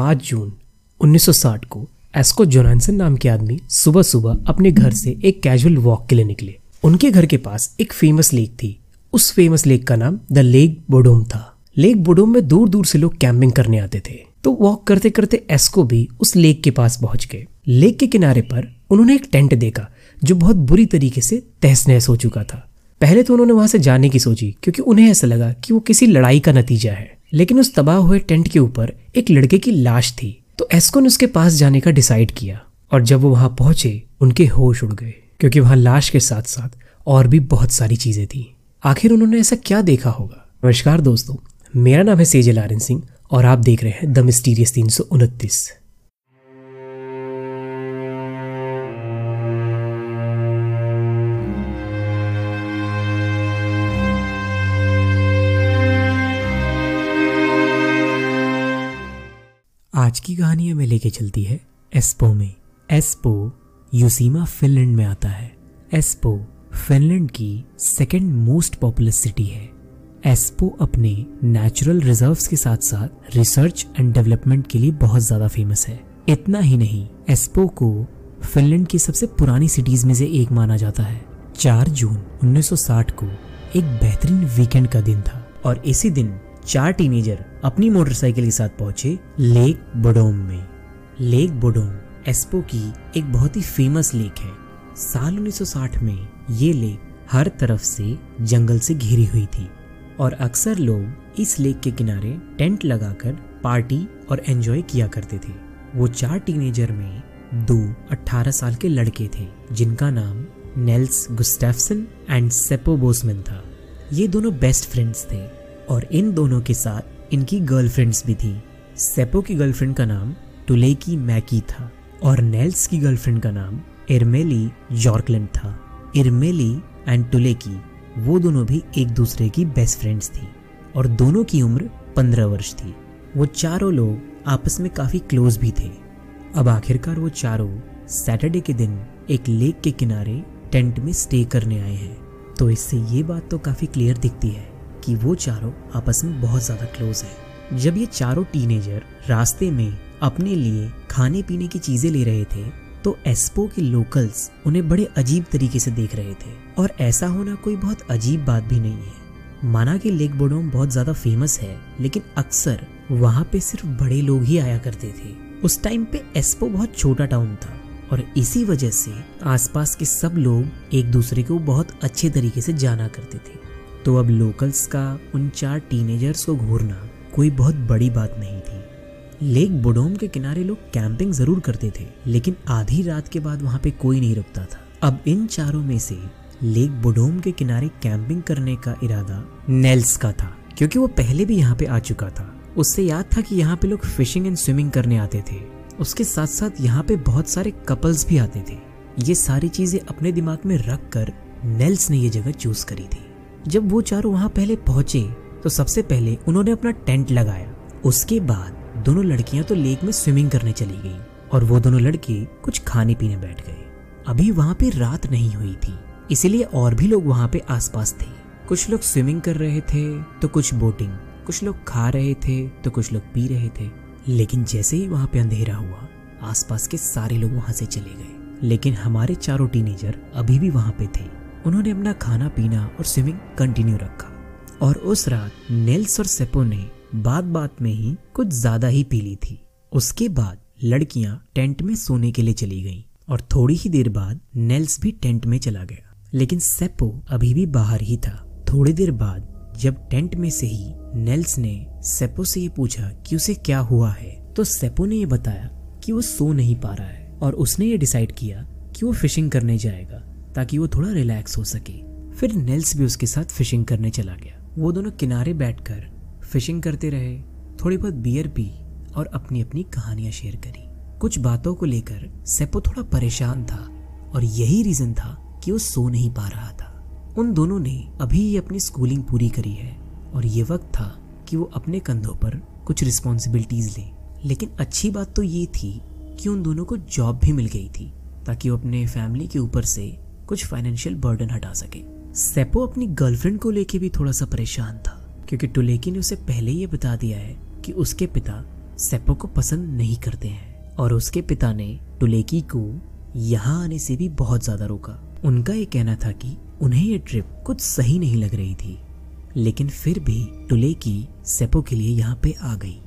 5 जून 1960 को एस्को जोनासन नाम के आदमी सुबह सुबह अपने घर से एक कैजुअल वॉक के लिए निकले। उनके घर के पास एक फ़ेमस लेक थी। उस फ़ेमस लेक का नाम द लेक बोडोम था। लेक बोडोम में दूर दूर से लोग कैंपिंग करने आते थे। तो वॉक करते करते एस्को भी उस लेक के पास पहुँच गए। लेक के किनारे पर उन्होंने एक टेंट देखा, जो बहुत बुरी तरीके से तहस नहस हो चुका था। पहले तो उन्होंने वहाँ से जाने की सोची, क्योंकि उन्हें ऐसा लगा कि वो किसी लड़ाई का नतीजा है। लेकिन उस तबाह हुए टेंट के ऊपर एक लड़के की लाश थी तो एस्को ने उसके पास जाने का डिसाइड किया और जब वो वहाँ पहुँचे, उनके होश उड़ गए, क्योंकि वहाँ लाश के साथ साथ और भी बहुत सारी चीज़ें थी। आखिर उन्होंने ऐसा क्या देखा होगा? नमस्कार दोस्तों, मेरा नाम है सेजल आर्यन सिंह और आप देख रहे हैं द मिस्टीरियस तीन सौ उनतीस। आज की कहानी हमें लेके चलती है एस्पो में। एस्पो, यूसीमा, फिनलैंड में आता है। एस्पो, फिनलैंड की सेकेंड मोस्ट पॉपुलर सिटी है। एस्पो अपने नेचुरल रिजर्व्स के साथ साथ रिसर्च एंड डेवलपमेंट के लिए बहुत ज़्यादा फ़ेमस है। इतना ही नहीं, एस्पो को फिनलैंड की सबसे पुरानी सिटीज़ में से एक माना जाता है। 4 जून 1960 को एक बेहतरीन वीकेंड का दिन था और इसी दिन चार टीनेजर अपनी मोटरसाइकिल के साथ पहुँचे लेक बोडोम में। लेक बोडोम, एस्पो की एक बहुत ही फ़ेमस लेक है। साल 1960 में ये लेक हर तरफ़ से जंगल से घिरी हुई थी और अक्सर लोग इस लेक के किनारे टेंट लगाकर पार्टी और एंजॉय किया करते थे। वो चार टीनेजर में दो 18 साल के लड़के थे, जिनका नाम Nils Gustafsson and Seppo Boisman था। ये दोनों बेस्ट फ्रेंड्स थे। और इन दोनों के साथ इनकी गर्लफ्रेंड्स भी थी। सेपो की गर्लफ्रेंड का नाम टुलेकी मैकी था और नेल्स की गर्लफ्रेंड का नाम इरमेली जॉर्कलैंड था। इरमेली एंड टुलेकी, वो दोनों भी एक दूसरे की बेस्ट फ्रेंड्स थी और दोनों की उम्र पंद्रह वर्ष थी। वो चारों लोग आपस में काफ़ी क्लोज भी थे। अब आखिरकार वो चारों सैटरडे के दिन एक लेक के किनारे टेंट में स्टे करने आए हैं। तो इससे ये बात तो काफ़ी क्लियर दिखती है। कि वो चारों आपस में बहुत ज़्यादा क्लोज हैं। जब ये चारों टीनेजर रास्ते में अपने लिए खाने पीने की चीज़ें ले रहे थे तो एस्पो के लोकल्स उन्हें बड़े अजीब तरीके से देख रहे थे। और ऐसा होना कोई बहुत अजीब बात भी नहीं है। माना कि लेक बोडोम बहुत ज़्यादा फ़ेमस है, लेकिन अक्सर वहाँ पे सिर्फ़ बड़े लोग ही आया करते थे। उस टाइम पे एस्पो बहुत छोटा टाउन था, और इसी वजह से आसपास के सब लोग एक दूसरे को बहुत अच्छे तरीके से जाना करते थे। तो अब लोकल्स का, उन चार टीनेजर्स को घूरना कोई बहुत बड़ी बात नहीं थी। लेक बोडोम के किनारे लोग कैंपिंग ज़रूर करते थे, लेकिन आधी रात के बाद वहाँ पे कोई नहीं रुकता था। अब इन चारों में से लेक बोडोम के किनारे कैंपिंग करने का इरादा नेल्स का था, क्योंकि वो पहले भी यहाँ पे आ चुका था। उससे याद था कि यहाँ पे लोग फिशिंग एंड स्विमिंग करने आते थे। उसके साथ साथ यहाँ पे बहुत सारे कपल्स भी आते थे। ये सारी चीज़ें अपने दिमाग में रख कर नेल्स ने ये जगह चूज़ करी थी। जब वो चारों वहाँ पहले पहुँचे तो सबसे पहले उन्होंने अपना टेंट लगाया। उसके बाद दोनों लड़कियाँ तो लेक में स्विमिंग करने चली गई और वो दोनों लड़के कुछ खाने पीने बैठ गए। अभी वहाँ पे रात नहीं हुई थी, इसीलिए और भी लोग वहाँ पे आसपास थे। कुछ लोग स्विमिंग कर रहे थे तो कुछ बोटिंग, कुछ लोग खा रहे थे तो कुछ लोग पी रहे थे। लेकिन जैसे ही वहाँ पे अंधेरा हुआ, आसपास के सारे लोग वहाँ से चले गए। लेकिन हमारे चारों टीनेजर अभी भी वहाँ पे थे। उन्होंने अपना खाना, पीना और स्विमिंग कंटिन्यू रखा। और उस रात नेल्स और सेपो ने बात बात में ही कुछ ज़्यादा ही पी ली थी। उसके बाद लड़कियाँ टेंट में सोने के लिए चली गईं और थोड़ी ही देर बाद नेल्स भी टेंट में चला गया। लेकिन सेपो अभी भी बाहर ही था। थोड़ी देर बाद जब टेंट में से ही नेल्स ने सेपो से ये पूछा कि उसे क्या हुआ है तो सेपो ने ये बताया कि वो सो नहीं पा रहा है और उसने ये डिसाइड किया कि वो फिशिंग करने जाएगा। ताकि वो थोड़ा रिलैक्स हो सके। फिर नेल्स भी उसके साथ फिशिंग करने चला गया। वो दोनों किनारे बैठकर फिशिंग करते रहे, थोड़ी बहुत बियर पी और अपनी अपनी कहानियाँ शेयर करी। कुछ बातों को लेकर सेपो थोड़ा परेशान था और यही रीजन था कि वो सो नहीं पा रहा था। उन दोनों ने अभी ही अपनी स्कूलिंग पूरी करी है और ये वक्त था कि वो अपने कंधों पर कुछ रिस्पॉन्सिबिलिटीज ले। लेकिन अच्छी बात तो ये थी कि उन दोनों को जॉब भी मिल गई थी, ताकि वो अपने फैमिली के ऊपर से कुछ फाइनेंशियल बर्डन हटा सके। सेपो अपनी गर्लफ्रेंड को लेके भी थोड़ा सा परेशान था, क्योंकि टुलेकी ने उसे पहले ही बता दिया है कि उसके पिता सेपो को पसंद नहीं करते हैं, और उसके पिता ने टुलेकी को यहाँ आने से भी बहुत ज़्यादा रोका। उनका ये कहना था कि उन्हें ये ट्रिप कुछ सही नहीं लग रही थी, लेकिन फिर भी टुलेकी सेपो के लिए यहाँ पे आ गई।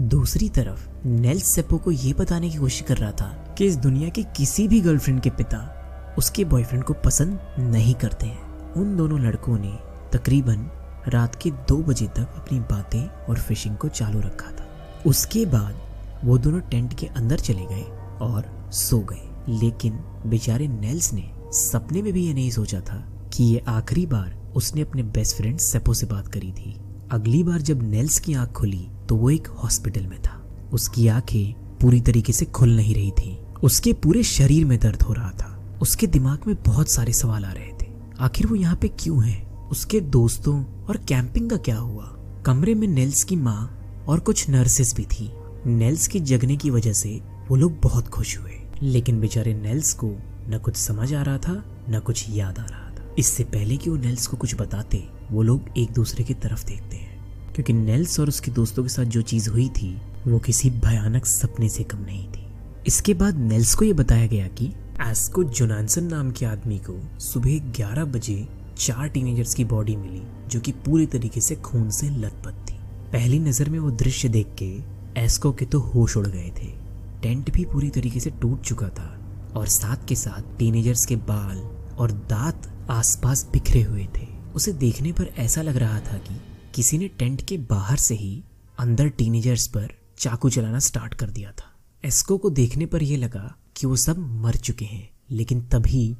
दूसरी तरफ़ नेल सेपो को ये बताने की कोशिश कर रहा था कि इस दुनिया के किसी भी गर्लफ्रेंड के पिता उसके बॉयफ्रेंड को पसंद नहीं करते हैं। उन दोनों लड़कों ने तकरीबन रात के दो बजे तक अपनी बातें और फिशिंग को चालू रखा था। उसके बाद वो दोनों टेंट के अंदर चले गए और सो गए। लेकिन बेचारे नेल्स ने सपने में भी ये नहीं सोचा था कि ये आखिरी बार उसने अपने बेस्ट फ्रेंड सेपो से बात करी थी। अगली बार जब नेल्स की आँख खुली तो वो एक हॉस्पिटल में था। उसकी आँखें पूरी तरीके से खुल नहीं रही थी। उसके पूरे शरीर में दर्द हो रहा था। उसके दिमाग में बहुत सारे सवाल आ रहे थे। आखिर वो यहाँ पे क्यों है? उसके दोस्तों और कैंपिंग का क्या हुआ? कमरे में नेल्स की माँ और कुछ नर्सेस भी थी। नेल्स के जगने की वजह से वो लोग बहुत खुश हुए। लेकिन बेचारे नेल्स को न कुछ समझ आ रहा था, न कुछ याद आ रहा था। इससे पहले कि वो नेल्स को कुछ बताते, वो लोग एक दूसरे की तरफ़ देखते हैं। क्योंकि नेल्स और उसके दोस्तों के साथ जो चीज़ हुई थी, वो किसी भयानक सपने से कम नहीं थी। इसके बाद नेल्स को ये बताया गया कि एस्को जोनानसन नाम के आदमी को सुबह 11 बजे चार टीनेजर्स की बॉडी मिली, जो कि पूरी तरीके से खून से लथपथ थी। पहली नज़र में वो दृश्य देख के एस्को के तो होश उड़ गए थे। टेंट भी पूरी तरीके से टूट चुका था और साथ के साथ टीनेजर्स के बाल और दांत आसपास बिखरे हुए थे। उसे देखने पर ऐसा लग रहा था कि किसी ने टेंट के बाहर से ही अंदर टीनेजर्स पर चाकू चलाना स्टार्ट कर दिया था। एस्को को देखने पर यह लगा कि वो सब मर चुके हैं, लेकिन तभी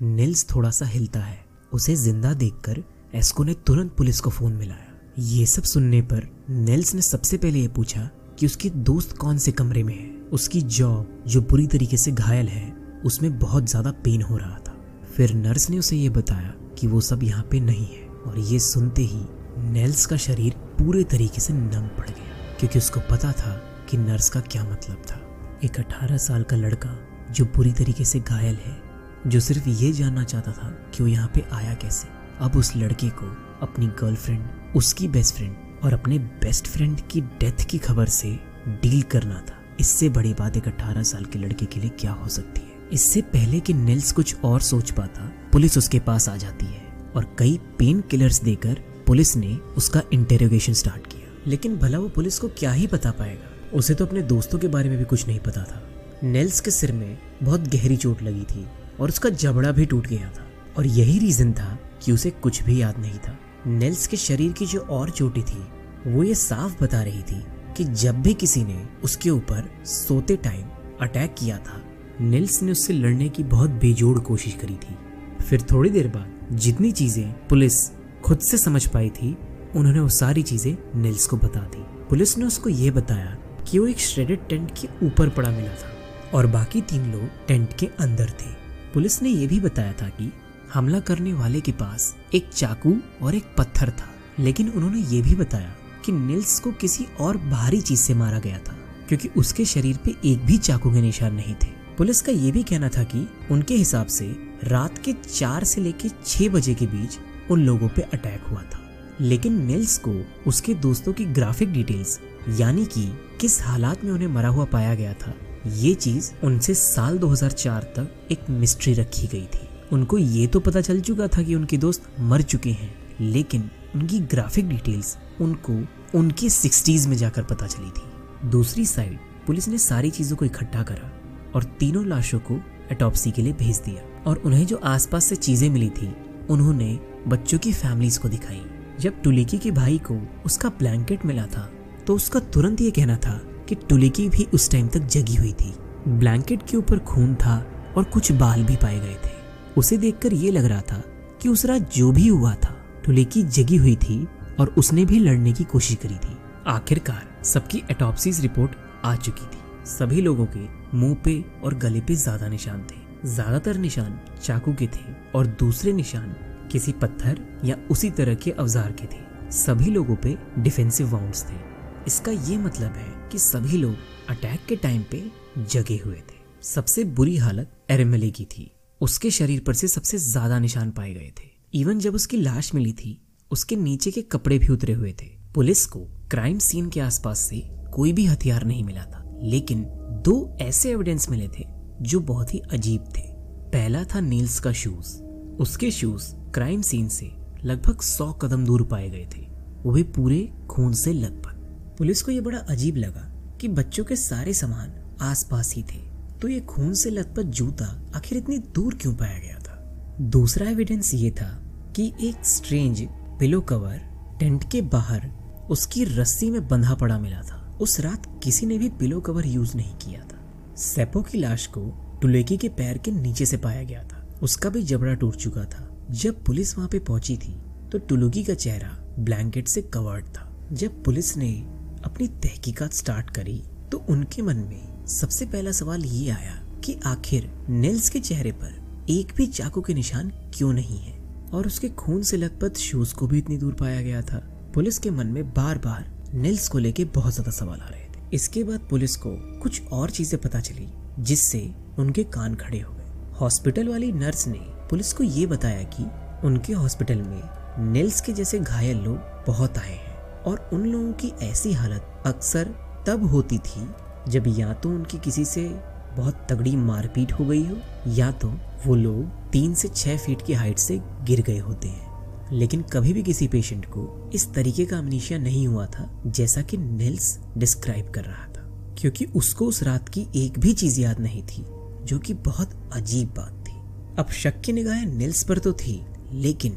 निल्स थोड़ा सा हिलता है। उसे ज़िंदा देखकर एस्को ने तुरंत पुलिस को फ़ोन मिलाया। ये सब सुनने पर नेल्स ने सबसे पहले ये पूछा कि उसकी दोस्त कौन से कमरे में है? उसकी जॉ जो बुरी तरीके से घायल है, उसमें बहुत ज़्यादा पेन हो रहा था। फिर नर्स ने उसे ये बताया कि वो सब यहाँ पे नहीं है, और ये सुनते ही नेल्स का शरीर पूरे तरीके से नम पड़ गया, क्योंकि उसको पता था कि नर्स का क्या मतलब था। एक 18 साल का लड़का जो बुरी तरीके से घायल है, जो सिर्फ़ ये जानना चाहता था कि वो यहाँ पे आया कैसे। अब उस लड़के को अपनी गर्लफ्रेंड, उसकी बेस्ट फ्रेंड और अपने बेस्ट फ्रेंड की डेथ की खबर से डील करना था। इससे बड़ी बात एक अठारह साल के लड़के के लिए क्या हो सकती है? इससे पहले कि नेल्स कुछ और सोच पाता, पुलिस उसके पास आ जाती है और कई पेन किलर्स देकर पुलिस ने उसका इंटेरोगेशन स्टार्ट किया। लेकिन भला वो पुलिस को क्या ही बता पाएगा? उसे तो अपने दोस्तों के बारे में भी कुछ नहीं पता था। नेल्स के सिर में बहुत गहरी चोट लगी थी और उसका जबड़ा भी टूट गया था। और यही रीजन था कि उसे कुछ भी याद नहीं था। नेल्स के शरीर की जो और चोटी थी, वो ये साफ़ बता रही थी कि जब भी किसी ने उसके ऊपर सोते टाइम अटैक किया था, नेल्स ने उससे लड़ने की बहुत बेजोड़ कोशिश करी थी। फिर थोड़ी देर बाद जितनी चीज़ें पुलिस खुद से समझ पाई थी, उन्होंने वो सारी चीज़ें नेल्स को बता दी। पुलिस ने उसको ये बताया कि वो एक श्रेडेड टेंट के ऊपर पड़ा मिला था और बाकी तीन लोग टेंट के अंदर थे। पुलिस ने यह भी बताया था कि हमला करने वाले के पास एक चाकू और एक पत्थर था, लेकिन उन्होंने ये भी बताया कि निल्स को किसी और भारी चीज़ से मारा गया था, क्योंकि उसके शरीर पे एक भी चाकू के निशान नहीं थे। पुलिस का ये भी कहना था कि उनके हिसाब से रात के चार से लेकर छह बजे के बीच उन लोगों पे अटैक हुआ था। लेकिन निल्स को उसके दोस्तों की ग्राफिक डिटेल्स यानी कि किस हालात में उन्हें मरा हुआ पाया गया था? ये चीज़ उनसे साल 2004 तक एक मिस्ट्री रखी गई थी। उनको ये तो पता चल चुका था कि उनके दोस्त मर चुके हैं, लेकिन उनकी ग्राफिक डिटेल्स उनको उनके सिक्सटीज में जाकर पता चली थी। दूसरी साइड पुलिस ने सारी चीज़ों को इकट्ठा करा और तीनों लाशों को एटॉप्सी के लिए भेज दिया और उन्हें जो आसपास से चीज़ें मिली थी, उन्होंने बच्चों की फैमिलीज़ को दिखाई। जब टुलिकी के भाई को उसका ब्लैंकेट मिला था तो उसका तुरंत ये कहना था कि टुलिकी भी उस टाइम तक जगी हुई थी। ब्लैंकेट के ऊपर खून था और कुछ बाल भी पाए गए थे। उसे देखकर ये लग रहा था कि उस रात जो भी हुआ था, टुलिकी जगी हुई थी और उसने भी लड़ने की कोशिश करी थी। आखिरकार सबकी एटॉप्सीज रिपोर्ट आ चुकी थी। सभी लोगों के मुँह पे और गले पे ज़्यादा निशान थे। ज़्यादातर निशान चाकू के थे और दूसरे निशान किसी पत्थर या उसी तरह के अवजार के थे। सभी लोगों पे डिफेंसिव वाउंड्स थे। इसका ये मतलब है कि सभी लोग अटैक के टाइम पे जगे हुए थे। सबसे बुरी हालत एरेमेले की थी। उसके शरीर पर से सबसे ज़्यादा निशान पाए गए थे। इवन जब उसकी लाश मिली थी, उसके नीचे के कपड़े भी उतरे हुए थे। पुलिस को क्राइम सीन के आसपास से कोई भी हथियार नहीं मिला था। लेकिन दो ऐसे एविडेंस मिले थे जो बहुत ही अजीब थे। पहला था नील्स का शूज़ उसके शूज़ क्राइम सीन से लगभग सौ कदम दूर पाए गए थे। वो भी पूरे खून से लगभग। पुलिस को यह बड़ा अजीब लगा कि बच्चों के सारे सामान आसपास ही थे। तो ये खून से लथपथ जूता आखिर इतनी दूर क्यों पाया गया था? दूसरा एविडेंस ये था कि एक स्ट्रेंज पिलो कवर टेंट के बाहर उसकी रस्सी में बंधा पड़ा मिला था। उस रात किसी ने भी पिलो कवर यूज़ नहीं किया था। सेपो की लाश को टुलेकी के पैर के नीचे से पाया गया था। उसका भी जबड़ा टूट चुका था। जब पुलिस वहाँ पे पहुँची थी तो टुलुकी का चेहरा ब्लैंकेट से कवर्ड था। जब पुलिस ने अपनी तहकीकात स्टार्ट करी तो उनके मन में सबसे पहला सवाल ये आया कि आखिर नेल्स के चेहरे पर एक भी चाकू के निशान क्यों नहीं है? और उसके खून से लथपथ शूज़ को भी इतनी दूर पाया गया था। पुलिस के मन में बार बार नेल्स को लेके बहुत ज़्यादा सवाल आ रहे थे। इसके बाद पुलिस को कुछ और चीज़ें पता चली, जिससे उनके कान खड़े हो गए। हॉस्पिटल वाली नर्स ने पुलिस को ये बताया कि उनके हॉस्पिटल में नेल्स के जैसे घायल लोग बहुत आए हैं। और उन लोगों की ऐसी हालत अक्सर तब होती थी जब या तो उनकी किसी से बहुत तगड़ी मारपीट हो गई हो, या तो वो लोग तीन से छह फीट की हाइट से गिर गए होते हैं। लेकिन कभी भी किसी पेशेंट को इस तरीके का अमनीशिया नहीं हुआ था जैसा कि नेल्स डिस्क्राइब कर रहा था, क्योंकि उसको उस रात की एक भी चीज़ याद नहीं थी, जो कि बहुत अजीब बात थी। अब शक की निगाहें नेल्स पर तो थी, लेकिन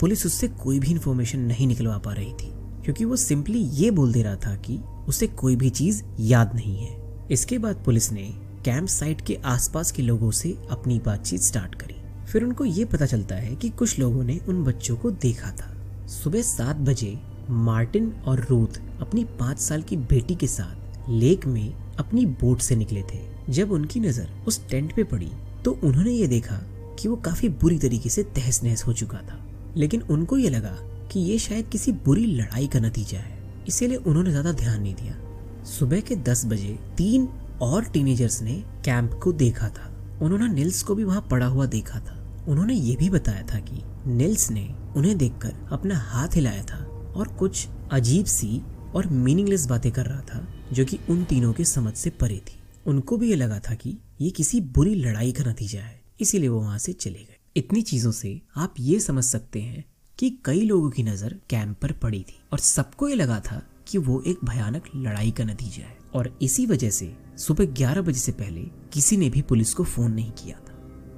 पुलिस उससे कोई भी इंफॉर्मेशन नहीं निकलवा पा रही थी। क्योंकि वो सिंपली ये बोल दे रहा था कि उसे कोई भी चीज़ याद नहीं है। इसके बाद पुलिस ने कैंप साइट के आसपास के लोगों से अपनी बातचीत स्टार्ट करी। फिर उनको ये पता चलता है कि कुछ लोगों ने उन बच्चों को देखा था। सुबह सात बजे मार्टिन और रूथ अपनी पाँच साल की बेटी के साथ लेक में अपनी बोट से निकले थे। जब उनकी नज़र उस टेंट पे पड़ी तो उन्होंने ये देखा कि वो काफ़ी बुरी तरीके से तहस नहस हो चुका था। लेकिन उनको ये लगा कि ये शायद किसी बुरी लड़ाई का नतीजा है। इसीलिए उन्होंने ज़्यादा ध्यान नहीं दिया। सुबह के दस बजे तीन और टीनेजर्स ने कैंप को देखा था। उन्होंने निल्स को भी वहाँ पड़ा हुआ देखा था। उन्होंने ये भी बताया था कि निल्स ने उन्हें देखकर अपना हाथ हिलाया था और कुछ अजीब सी और मीनिंगलेस बातें कर रहा था, जो कि उन तीनों के समझ से परे थी। उनको भी ये लगा था कि ये किसी बुरी लड़ाई का नतीजा है, इसीलिए वो वहाँ से चले गए। इतनी चीज़ों से आप ये समझ सकते हैं कि कई लोगों की नज़र कैंप पर पड़ी थी और सबको ये लगा था कि वो एक भयानक लड़ाई का नतीजा है। और इसी वजह से सुबह 11 बजे से पहले किसी ने भी पुलिस को फ़ोन नहीं किया था।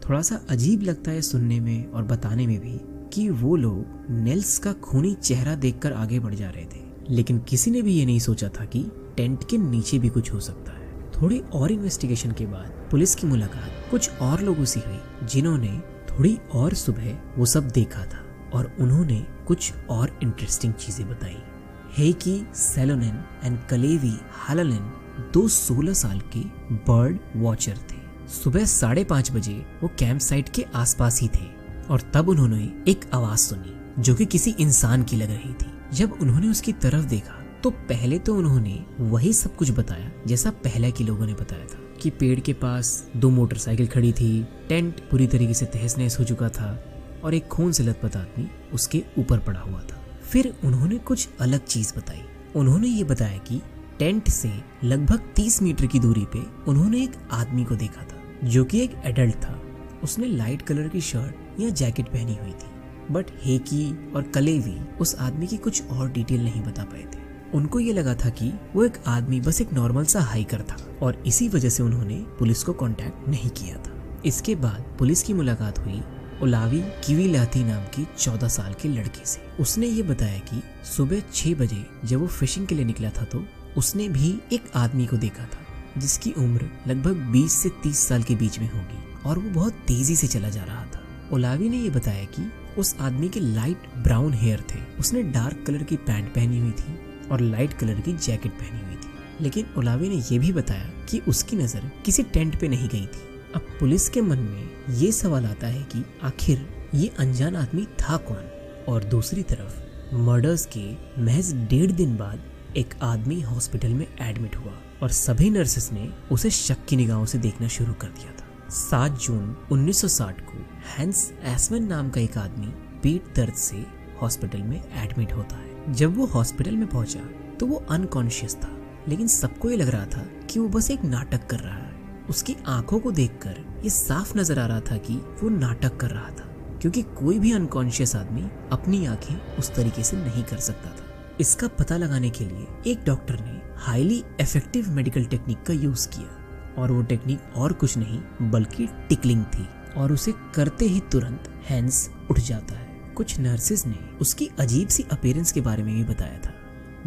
थोड़ा सा अजीब लगता है सुनने में और बताने में भी कि वो लोग नेल्स का खूनी चेहरा देखकर आगे बढ़ जा रहे थे। लेकिन किसी ने भी ये नहीं सोचा था कि टेंट के नीचे भी कुछ हो सकता है। थोड़ी और इन्वेस्टिगेशन के बाद पुलिस की मुलाकात कुछ और लोगों से हुई, जिन्होंने थोड़ी और सुबह वो सब देखा था। और उन्होंने कुछ और इंटरेस्टिंग चीज़ें बताई। हेकी, सेलोनिन एंड कलेवी हालालिन दो 16 साल के बर्ड वॉचर थे। सुबह साढ़े पाँच बजे वो कैंप साइट के आसपास ही थे और तब उन्होंने एक आवाज़ सुनी जो कि किसी इंसान की लग रही थी। जब उन्होंने उसकी तरफ़ देखा तो पहले तो उन्होंने वही सब कुछ बताया जैसा पहले के लोगों ने बताया था कि पेड़ के पास दो मोटरसाइकिल खड़ी थी, टेंट पूरी तरीके से तहस नहस हो चुका था और एक खून से लथपथ आदमी उसके ऊपर पड़ा हुआ था। फिर उन्होंने कुछ अलग चीज़ बताई। उन्होंने ये बताया कि टेंट से लगभग 30 मीटर की दूरी पे उन्होंने एक आदमी को देखा था, जो कि एक एडल्ट था। उसने लाइट कलर की शर्ट या जैकेट पहनी हुई थी, बट हेकी और कलेवी उस आदमी की कुछ और डिटेल नहीं बता पाए थे। उनको ये लगा था कि वो एक आदमी बस एक नॉर्मल सा हाइकर था और इसी वजह से उन्होंने पुलिस को कांटेक्ट नहीं किया था। इसके बाद पुलिस की मुलाकात हुई ओलावी किवी लाती नाम की चौदह साल के लड़के से। उसने ये बताया कि सुबह छह बजे जब वो फिशिंग के लिए निकला था तो उसने भी एक आदमी को देखा था, जिसकी उम्र लगभग 20 से 30 साल के बीच में होगी और वो बहुत तेज़ी से चला जा रहा था। ओलावी ने यह बताया कि उस आदमी के लाइट ब्राउन हेयर थे। उसने डार्क कलर की पैंट पहनी हुई थी और लाइट कलर की जैकेट पहनी हुई थी। लेकिन ओलावी ने यह भी बताया कि उसकी नज़र किसी टेंट पे नहीं गई थी। अब पुलिस के मन में ये सवाल आता है कि आखिर ये अनजान आदमी था कौन? और दूसरी तरफ़ मर्डर्स के महज डेढ़ दिन बाद एक आदमी हॉस्पिटल में एडमिट हुआ और सभी नर्सेस ने उसे शक की निगाहों से देखना शुरू कर दिया था। 7 जून 1960 को हैंस एसमन नाम का एक आदमी पेट दर्द से हॉस्पिटल में एडमिट होता है। जब वो हॉस्पिटल में पहुँचा तो वो अनकॉन्शियस था, लेकिन सबको ये लग रहा था कि वो बस एक नाटक कर रहा है। उसकी आँखों को देखकर ये साफ़ नज़र आ रहा था कि वो नाटक कर रहा था, क्योंकि कोई भी अनकॉन्शियस आदमी अपनी आँखें उस तरीके से नहीं कर सकता था। इसका पता लगाने के लिए एक डॉक्टर ने हाईली इफ़ेक्टिव मेडिकल टेक्निक का यूज़ किया, और वो टेक्निक और कुछ नहीं, बल्कि टिकलिंग थी, और उसे करते ही तुरंत हैंड्स उठ जाता है। कुछ नर्सेज ने उसकी अजीब सी अपेयरेंस के बारे में भी बताया था,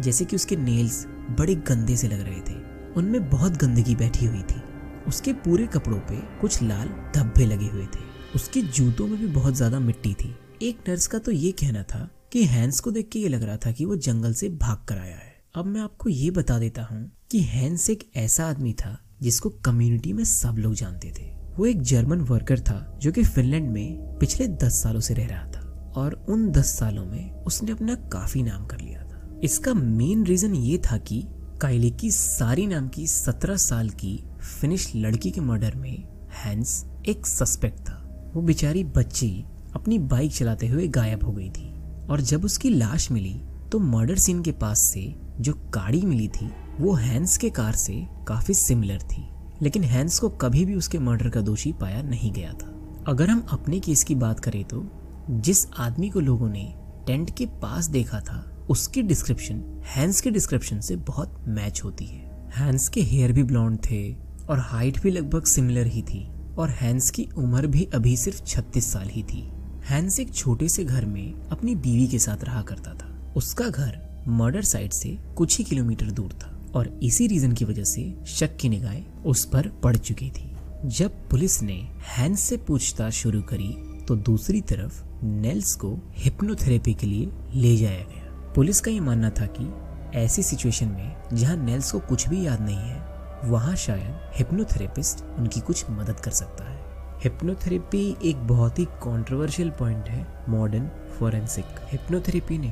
जैसे कि उसके नेल्स बड़े गंदे से लग रहे थे। उनमें बहुत गंदगी बैठी हुई थी। उसके पूरे कपड़ों पे कुछ लाल धब्बे लगे हुए थे। उसके जूतों में भी बहुत ज़्यादा मिट्टी थी। एक नर्स का तो ये कहना था कि हैंस को देख के ये लग रहा था कि वो जंगल से भाग कर आया है। अब मैं आपको ये बता देता हूँ कि हैंस एक ऐसा आदमी था जिसको कम्युनिटी में सब लोग जानते थे। वो एक जर्मन वर्कर था जो कि फिनलैंड में पिछले दस सालों से रह रहा था और उन दस सालों में उसने अपना काफ़ी नाम कर लिया था। इसका मेन रीजन ये था कि काइली की सारी नाम की सत्रह साल की फिनिश लड़की के मर्डर में हैंस एक सस्पेक्ट था। वो बेचारी बच्ची अपनी बाइक चलाते हुए गायब हो गई थी और जब उसकी लाश मिली तो मर्डर सीन के पास से जो गाड़ी मिली थी, वो हैंस के कार से काफ़ी सिमिलर थी। लेकिन हैंस को कभी भी उसके मर्डर का दोषी पाया नहीं गया था। अगर हम अपने केस की बात करें तो जिस आदमी को लोगों ने टेंट के पास देखा था, उसकी डिस्क्रिप्शन, हैंस के डिस्क्रिप्शन से बहुत मैच होती है। हैंस के हेयर भी ब्लॉन्ड थे और हाइट भी लगभग सिमिलर ही थी और हैंस की उम्र भी अभी सिर्फ़ 36 साल ही थी। हैंस एक छोटे से घर में अपनी बीवी के साथ रहा करता था। उसका घर मर्डर साइट से कुछ ही किलोमीटर दूर था और इसी रीजन की वजह से शक की निगाहें उस पर पड़ चुकी थी। जब पुलिस ने हैंस से पूछताछ शुरू करी तो दूसरी तरफ़ नेल्स को हिप्नोथेरेपी के लिए ले जाया गया। पुलिस का ये मानना था कि ऐसी सिचुएशन में जहाँ नेल्स को कुछ भी याद नहीं है वहाँ शायद हिप्नोथेरेपिस्ट उनकी कुछ मदद कर सकता है। हिप्नोथेरेपी एक बहुत ही कंट्रोवर्शियल पॉइंट है मॉडर्न फोरेंसिक हिप्नोथेरेपी ने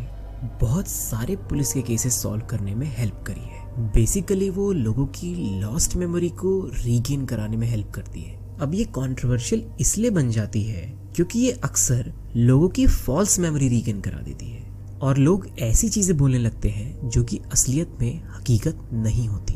बहुत सारे पुलिस के केसेस सॉल्व करने में हेल्प करी है। बेसिकली वो लोगों की लॉस्ट मेमोरी को रीगेन कराने में हेल्प करती है। अब ये कंट्रोवर्शियल इसलिए बन जाती है क्योंकि ये अक्सर लोगों की फॉल्स मेमोरी रीगेन करा देती है। और लोग ऐसी चीज़ें बोलने लगते हैं जो कि असलियत में हकीकत नहीं होती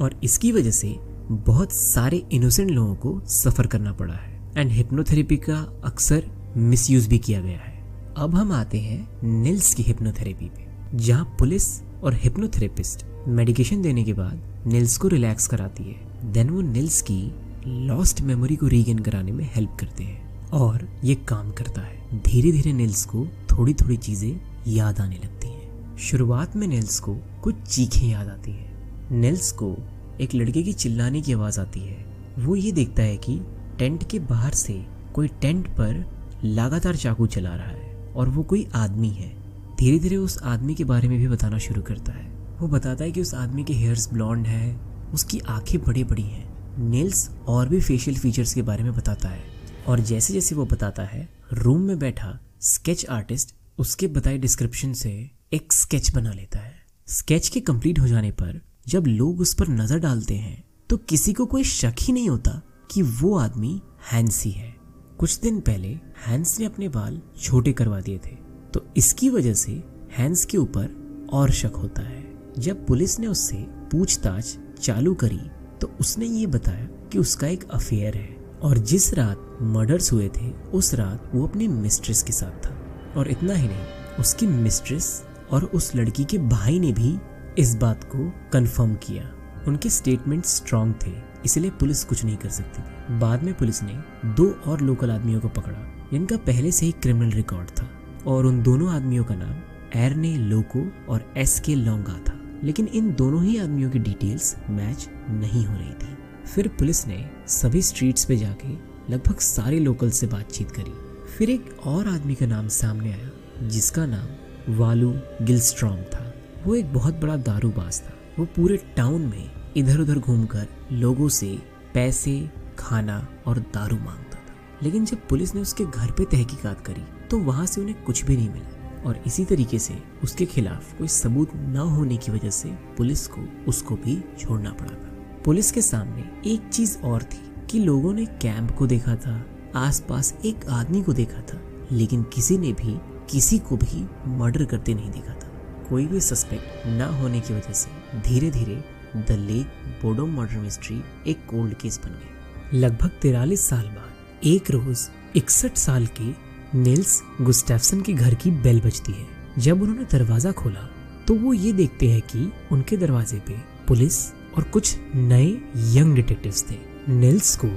और इसकी वजह से बहुत सारे इनोसेंट लोगों को सफ़र करना पड़ा है। एंड हिप्नोथेरेपी का अक्सर मिसयूज भी किया गया है। अब हम आते हैं निल्स की हिप्नोथेरेपी पे, जहाँ पुलिस और हिप्नोथेरेपिस्ट मेडिकेशन देने के बाद निल्स को रिलैक्स कराती है। देन वो निल्स की लॉस्ट मेमोरी को रीगेन कराने में हेल्प करते हैं और ये काम करता है। धीरे धीरे निल्स को थोड़ी थोड़ी चीज़ें याद आने लगती हैं। शुरुआत में निल्स को कुछ चीखें याद आती हैं। नेल्स को एक लड़के की चिल्लाने की आवाज़ आती है। वो ये देखता है कि टेंट के बाहर से कोई टेंट पर लगातार चाकू चला रहा है और वो कोई आदमी है। धीरे धीरे उस आदमी के बारे में भी बताना शुरू करता है। वो बताता है कि उस आदमी के हेयर्स ब्लॉन्ड है, उसकी आँखें बड़ी बड़ी हैं। नेल्स और भी फेशियल फीचर्स के बारे में बताता है और जैसे जैसे वो बताता है, रूम में बैठा स्केच आर्टिस्ट उसके बताए डिस्क्रिप्शन से एक स्केच बना लेता है। स्केच के कंप्लीट हो जाने पर जब लोग उस पर नज़र डालते हैं तो किसी को कोई शक ही नहीं होता कि वो आदमी हैंसी है। कुछ दिन पहले हैंस ने अपने बाल छोटे करवा दिए थे तो इसकी वजह से हैंस के ऊपर और शक होता है। जब पुलिस ने उससे पूछताछ चालू करी तो उसने ये बताया कि उसका एक अफेयर है, और जिस रात मर्डर्स हुए थे, उस रात वो अपनी मिस्ट्रेस के साथ था। और इतना ही नहीं, उसकी मिस्ट्रेस और उस लड़की के भाई ने भी इस बात को कंफर्म किया। उनके स्टेटमेंट स्ट्रांग थे, इसलिए पुलिस कुछ नहीं कर सकती थी। बाद में पुलिस ने दो और लोकल आदमियों को पकड़ा, जिनका पहले से ही क्रिमिनल रिकॉर्ड था। और उन दोनों आदमियों का नाम एरने लोको और एस के लोंगा था। लेकिन इन दोनों ही आदमियों की डिटेल्स मैच नहीं हो रही थी। फिर पुलिस ने सभी स्ट्रीट्स पे जाके लगभग सारे लोकल से बातचीत करी। फिर एक और आदमी का नाम सामने आया, जिसका नाम वालू गिलस्ट्रॉम था। वो एक बहुत बड़ा दारूबाज था। वो पूरे टाउन में इधर उधर घूमकर लोगों से पैसे, खाना और दारू माँगता था। लेकिन जब पुलिस ने उसके घर पे तहकीकात करी तो वहाँ से उन्हें कुछ भी नहीं मिला। और इसी तरीके से उसके खिलाफ कोई सबूत न होने की वजह से पुलिस को उसको भी छोड़ना पड़ा था। पुलिस के सामने एक चीज़ और थी कि लोगों ने कैंप को देखा था, आसपास एक आदमी को देखा था, लेकिन किसी ने भी, किसी को भी मर्डर करते नहीं देखा कोई भी सस्पेक्ट न होने की वजह से धीरे धीरे the lake Bodom murder mystery एक कोल्ड केस बन गई लगभग तिरालीस साल बाद, एक रोज इकसठ साल के निल्स गुस्टैफसन के घर की बेल बजती है। जब उन्होंने दरवाज़ा खोला तो वो ये देखते हैं कि उनके दरवाजे पे पुलिस और कुछ नए यंग डिटेक्टिव्स थे। निल्स को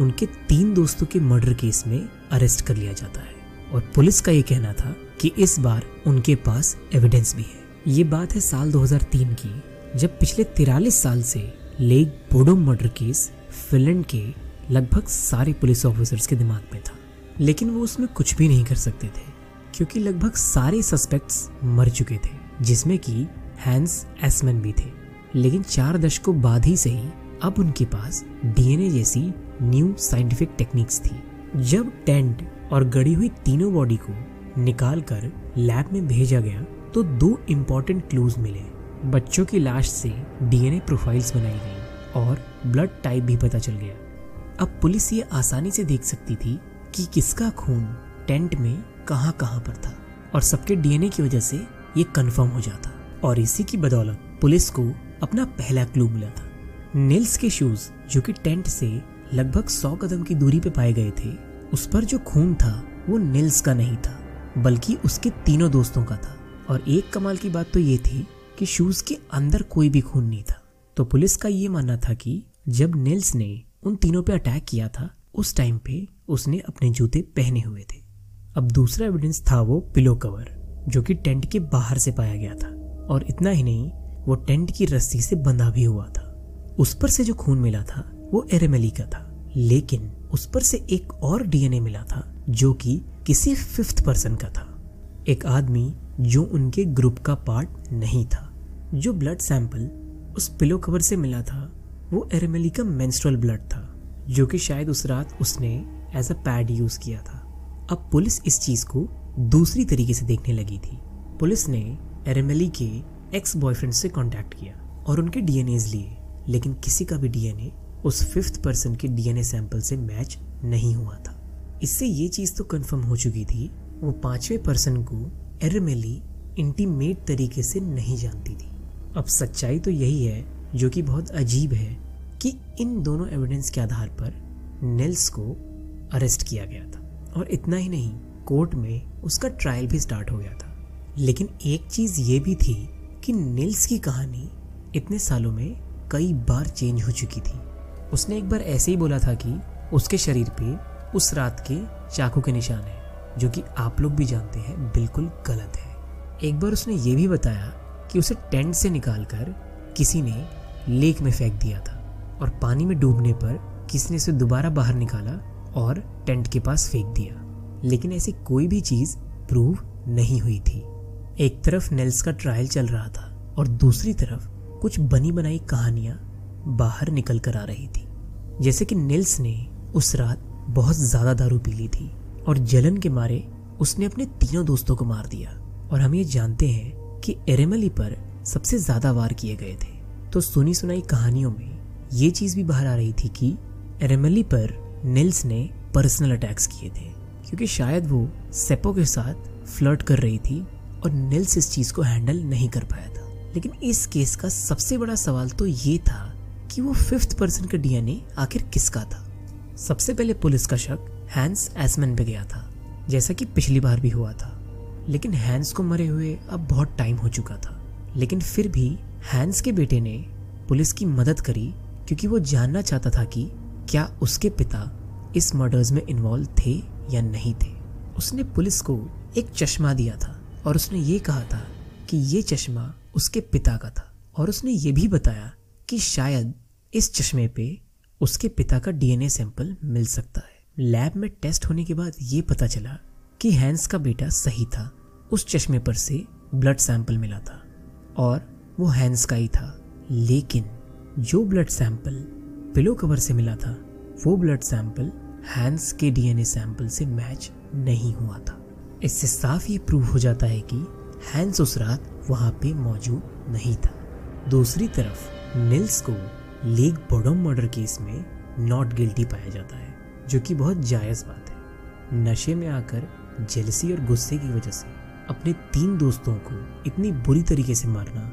उनके तीन दोस्तों के मर्डर केस में अरेस्ट कर लिया जाता है। और पुलिस का ये कहना था कि इस बार उनके पास एविडेंस भी है। ये बात है साल 2003 की, जब पिछले तिरालीस साल से lake Bodom murder case Finland के लगभग सारे पुलिस ऑफिसर्स के दिमाग में था। लेकिन वो उसमें कुछ भी नहीं कर सकते थे, क्योंकि लगभग सारे सस्पेक्ट्स मर चुके थे, जिसमें कि हैंस एसमैन भी थे। लेकिन चार दशकों बाद ही से ही अब उनके पास डीएनए जैसी न्यू साइंटिफिक टेक्निक्स थी। जब टेंट और गड़ी हुई तीनों बॉडी को निकाल कर लैब में भेजा गया तो दो इम्पोर्टेंट क्लूज मिले। बच्चों की लाश से डीएनए प्रोफाइल्स बनाई गई और ब्लड टाइप भी पता चल गया। अब पुलिस ये आसानी से देख सकती थी कि किसका खून टेंट में कहाँ कहाँ पर था और सबके डीएनए की वजह से ये कंफर्म हो जाता। और इसी की बदौलत पुलिस को अपना पहला क्लू मिला था। नील्स के शूज़ जो कि टेंट से लगभग सौ कदम की दूरी पे पाए गए थे, उस पर जो खून था, वो नील्स का नहीं था। बल्कि उसके तीनों दोस्तों का था। और एक कमाल की बात तो ये थी कि शूज़ के अंदर कोई भी खून नहीं था। तो पुलिस का ये मानना था कि जब नील्स ने उन तीनों पे अटैक किया था, उस टाइम पे उसने अपने जूते पहने हुए थे। अब दूसरा एविडेंस था वो पिलो कवर जो कि टेंट के बाहर से पाया गया था। और इतना ही नहीं, वो टेंट की रस्सी से बंधा भी हुआ था। उस पर से जो खून मिला था, वो एरेमेली का था। लेकिन उस पर से एक और डीएनए मिला था, जो कि किसी फिफ्थ पर्सन का था। एक आदमी जो उनके ग्रुप का पार्ट नहीं था, जो ब्लड सैंपल उस पिलो कवर से मिला था, वो एरेमेली का मेंस्ट्रुअल ब्लड था, जो कि शायद उस रात उसने एज अ पैड यूज़ किया था। अब पुलिस इस चीज़ को दूसरी तरीके से देखने लगी थी। पुलिस ने एरेमेली के एक्स बॉयफ्रेंड से कांटेक्ट किया और उनके डीएनए लिए, लेकिन किसी का भी डीएनए उस फिफ्थ पर्सन के डीएनए सैंपल से मैच नहीं हुआ था। इससे ये चीज़ तो कंफर्म हो चुकी थी, वो पाँचवें पर्सन को एरेमेली इंटीमेट तरीके से नहीं जानती थी। अब सच्चाई तो यही है, जो कि बहुत अजीब है, कि इन दोनों एविडेंस के आधार पर नेल्स को अरेस्ट किया गया था। और इतना ही नहीं कोर्ट में उसका ट्रायल भी स्टार्ट हो गया था। लेकिन एक चीज़ ये भी थी कि नेल्स की कहानी इतने सालों में कई बार चेंज हो चुकी थी। उसने एक बार ऐसे ही बोला था कि उसके शरीर पे उस रात के चाकू के निशान है, जो कि आप लोग भी जानते हैं, बिल्कुल गलत है। एक बार उसने ये भी बताया कि उसे टेंट से निकालकर किसी ने लेक में फेंक दिया था और पानी में डूबने पर किसी ने उसे दोबारा बाहर निकाला और टेंट के पास फेंक दिया। लेकिन ऐसी कोई भी चीज़ प्रूव नहीं हुई थी। एक तरफ़ नेल्स का ट्रायल चल रहा था और दूसरी तरफ़ कुछ बनी बनाई कहानियाँ बाहर निकल कर आ रही थी। जैसे कि नेल्स ने उस रात बहुत ज़्यादा दारू पी ली थी और जलन के मारे उसने अपने तीनों दोस्तों को मार दिया। और हम ये जानते हैं कि एरेमली पर सबसे ज़्यादा वार किए गए थे। तो सुनी सुनाई कहानियों में ये चीज़ भी बाहर आ रही थी कि एरेमली पर नेल्स ने पर्सनल अटैक्स किए थे, क्योंकि शायद वो सेपो के साथ फ्लर्ट कर रही थी और नेल्स इस चीज़ को हैंडल नहीं कर पाया था। लेकिन इस केस का सबसे बड़ा सवाल तो ये था कि वो फिफ्थ पर्सन का डीएनए आखिर किसका था? सबसे पहले पुलिस का शक हैंस एसमैन पे गया था, जैसा कि पिछली बार भी हुआ था। लेकिन हैंस को मरे हुए अब बहुत टाइम हो चुका था। लेकिन फिर भी हैंस के बेटे ने पुलिस की मदद करी, क्योंकि वो जानना चाहता था कि क्या उसके पिता इस मर्डर्स में इन्वॉल्व थे या नहीं थे। उसने पुलिस को एक चश्मा दिया था और उसने ये कहा था कि ये चश्मा उसके पिता का था। और उसने ये भी बताया कि शायद इस चश्मे पे उसके पिता का डीएनए सैंपल मिल सकता है। लैब में टेस्ट होने के बाद ये पता चला कि हैंस का बेटा सही था। उस चश्मे पर से ब्लड सैंपल मिला था और वो हैंस का ही था। लेकिन जो ब्लड सैंपल पिलो कवर से मिला था, वो ब्लड सैंपल हैंस के डीएनए सैंपल से मैच नहीं हुआ था। इससे साफ़ ये प्रूव हो जाता है कि हैंस उस रात वहाँ पे मौजूद नहीं था। दूसरी तरफ़ निल्स को लेक बोडोम मर्डर केस में नॉट गिल्टी पाया जाता है, जो कि बहुत जायज़ बात है। नशे में आकर जेलसी और गुस्से की वजह से अपने तीन दोस्तों को इतनी बुरी तरीके से मारना,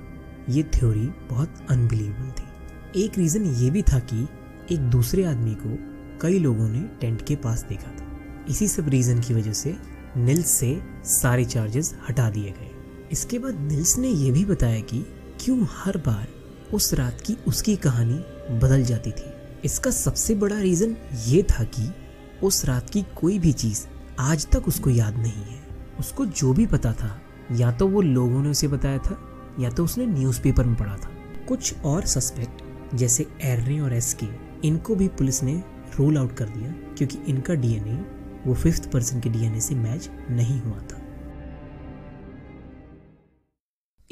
ये थ्योरी बहुत अनबिलीवेबल थी। एक रीज़न ये भी था कि एक दूसरे आदमी को कई लोगों ने टेंट के पास देखा था। इसी सब रीज़न की वजह से निल्स से सारे चार्जेस हटा दिए गए। इसके बाद निल्स ने यह भी बताया कि क्यों हर बार उस रात की उसकी कहानी बदल जाती थी। इसका सबसे बड़ा रीज़न ये था कि उस रात की कोई भी चीज़ आज तक उसको याद नहीं है। उसको जो भी पता था, या तो वो लोगों ने उसे बताया था, या तो उसने न्यूज़पेपर में पढ़ा था। कुछ और सस्पेक्ट जैसे एरने और एस के इनको भी पुलिस ने रूल आउट कर दिया, क्योंकि इनका डीएनए वो फिफ्थ पर्सन के डीएनए से मैच नहीं हुआ था।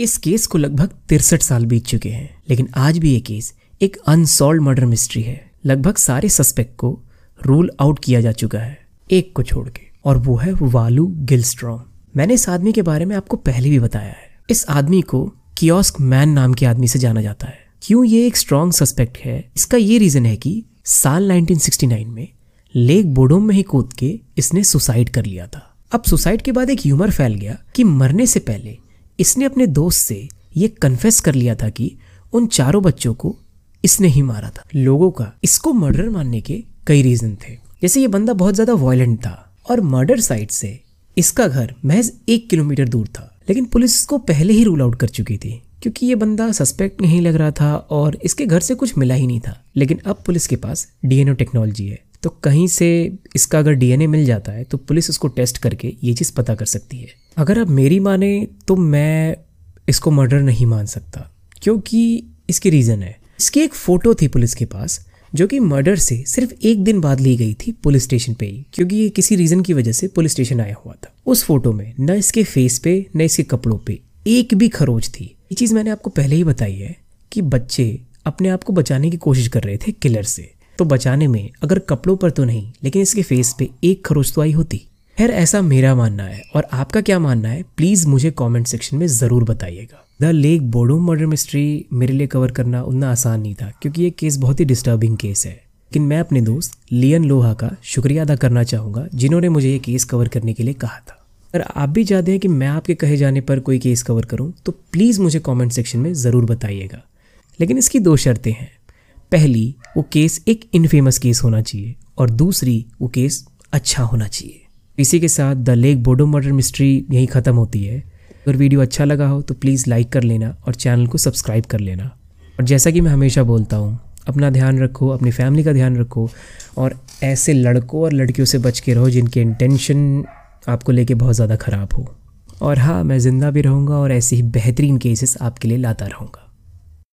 इस केस को लगभग तिरसठ साल बीत चुके हैं, लेकिन आज भी ये केस एक अनसॉल्व मर्डर मिस्ट्री है। लगभग सारे सस्पेक्ट को रूल आउट किया जा चुका है, एक को छोड़ के, और वो है वालू गिलस्ट्रॉम। मैंने इस आदमी के बारे में आपको पहले भी बताया है। इस आदमी को कियोस्क मैन नाम के आदमी से जाना जाता है। क्यों ये एक स्ट्रॉन्ग सस्पेक्ट है? इसका ये रीजन है कि साल 1969 में लेक बोडोम में ही कूद के इसने सुसाइड कर लिया था। अब सुसाइड के बाद एक ह्यूमर फैल गया कि मरने से पहले इसने अपने दोस्त से ये कन्फेस कर लिया था कि उन चारों बच्चों को इसने ही मारा था। लोगों का इसको मर्डर मानने के कई रीजन थे। जैसे ये बंदा बहुत ज़्यादा वायलेंट था और मर्डर साइट से इसका घर महज एक किलोमीटर दूर था। लेकिन पुलिस इसको पहले ही रूल आउट कर चुकी थी क्योंकि ये बंदा सस्पेक्ट नहीं लग रहा था और इसके घर से कुछ मिला ही नहीं था। लेकिन अब पुलिस के पास डीएनए टेक्नोलॉजी है। तो कहीं से इसका अगर डीएनए मिल जाता है तो पुलिस उसको टेस्ट करके ये चीज़ पता कर सकती है। अगर आप मेरी माने तो मैं इसको मर्डर नहीं मान सकता, क्योंकि इसकी रीज़न है। इसकी एक फ़ोटो थी पुलिस के पास, जो कि मर्डर से सिर्फ़ एक दिन बाद ली गई थी पुलिस स्टेशन पे ही, क्योंकि ये किसी रीज़न की वजह से पुलिस स्टेशन आया हुआ था। उस फ़ोटो में, न इसके फेस पे, न इसके कपड़ों पे, एक भी खरोच थी। ये चीज़ मैंने आपको पहले ही बताई है कि बच्चे अपने आप को बचाने की कोशिश कर रहे थे किलर से। तो बचाने में, अगर कपड़ों पर तो नहीं, लेकिन इसके फेस पे एक खरोच तो आई होती। खैर, ऐसा मेरा मानना है और आपका क्या मानना है प्लीज़ मुझे कमेंट सेक्शन में ज़रूर बताइएगा। The lake Bodom murder mystery मेरे लिए कवर करना उतना आसान नहीं था, क्योंकि ये केस बहुत ही डिस्टर्बिंग केस है। लेकिन मैं अपने दोस्त लियन लोहा का शुक्रिया अदा करना चाहूँगा, जिन्होंने मुझे ये केस कवर करने के लिए कहा था। अगर आप भी चाहते हैं कि मैं आपके कहे जाने पर कोई केस कवर करूँ तो प्लीज़ मुझे कमेंट सेक्शन में ज़रूर बताइएगा। लेकिन इसकी दो शर्तें हैं। पहली, वो केस एक इनफेमस केस होना चाहिए और दूसरी, वो केस अच्छा होना चाहिए। इसी के साथ the lake Bodom murder mystery यहीं ख़त्म होती है। अगर वीडियो अच्छा लगा हो तो प्लीज़ लाइक कर लेना और चैनल को सब्सक्राइब कर लेना। और जैसा कि मैं हमेशा बोलता हूँ, अपना ध्यान रखो, अपनी फैमिली का ध्यान रखो और ऐसे लड़कों और लड़कियों से बच के रहो जिनके इंटेंशन आपको लेके बहुत ज़्यादा ख़राब हो। और हाँ मैं ज़िंदा भी रहूँगा और ऐसे ही बेहतरीन केसेस आपके लिए लाता रहूँगा।